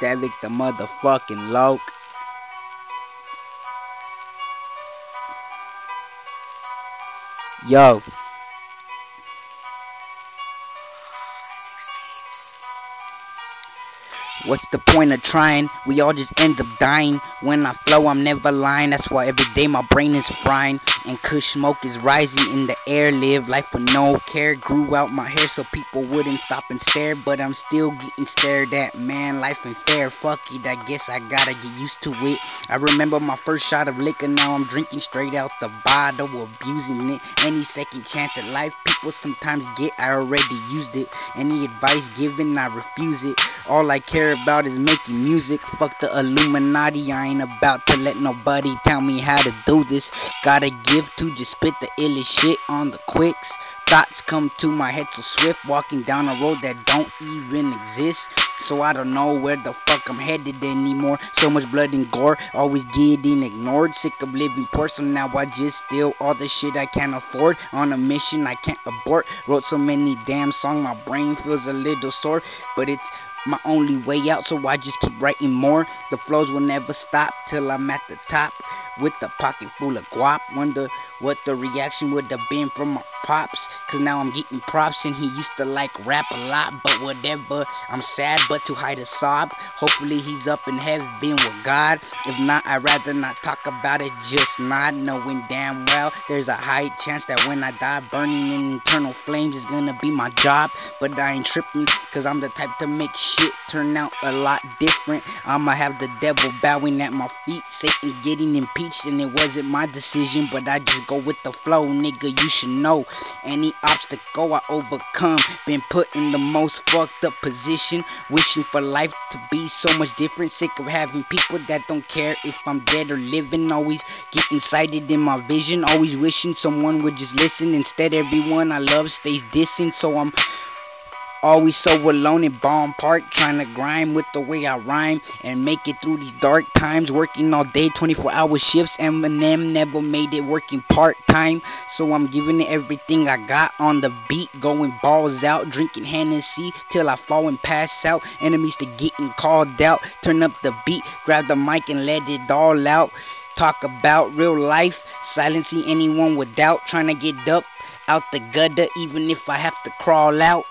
Stavic the motherfucking loke. Yo. What's the point of trying? We all just end up dying. When I flow, I'm never lying. That's why every day my brain is frying. And kush smoke is rising in the air. Live life with no care. Grew out my hair so people wouldn't stop and stare. But I'm still getting stared at. Man, life ain't fair. Fuck it, I guess I gotta get used to it. I remember my first shot of liquor. Now I'm drinking straight out the bottle, abusing it. Any second chance at life, people sometimes get. I already used it. Any advice given, I refuse it. All I care about is making music. Fuck the Illuminati. I ain't about to let nobody tell me how to do this. Gotta give to just spit the illest shit on the quicks. Thoughts come to my head so swift, walking down a road that don't even exist. So I don't know where the fuck I'm headed anymore. So much blood and gore, always getting ignored. Sick of living poor, so now I just steal all the shit I can't afford. On a mission I can't abort. Wrote so many damn songs, my brain feels a little sore. But it's my only way out, so I just keep writing more. The flows will never stop till I'm at the top with a pocket full of guap. Wonder what the reaction would have been from my pops, cause now I'm getting props and he used to like rap a lot, but whatever. I'm sad, but to hide a sob. Hopefully he's up in heaven with God. If not, I'd rather not talk about it, just not knowing damn well there's a high chance that when I die, burning in eternal flames is gonna be my job. But I ain't tripping, cause I'm the type to make shit turn out a lot different. I'ma have the devil bowing at my feet. Satan's getting impeached, and it wasn't my decision, but I just go with the flow, nigga. You should know any obstacle I overcome. Been put in the most fucked up position, wishing for life to be so much different. Sick of having people that don't care if I'm dead or living. Always getting sighted in my vision, always wishing someone would just listen. Instead, everyone I love stays distant, so I'm Always so alone in Bomb Park, trying to grind with the way I rhyme and make it through these dark times. Working all day, 24 hour shifts. Eminem never made it working part time. So I'm giving it everything I got on the beat, going balls out, drinking Hennessy till I fall and pass out. Enemies to getting called out. Turn up the beat, grab the mic and let it all out. Talk about real life, silencing anyone with doubt, trying to get up out the gutter, even if I have to crawl out.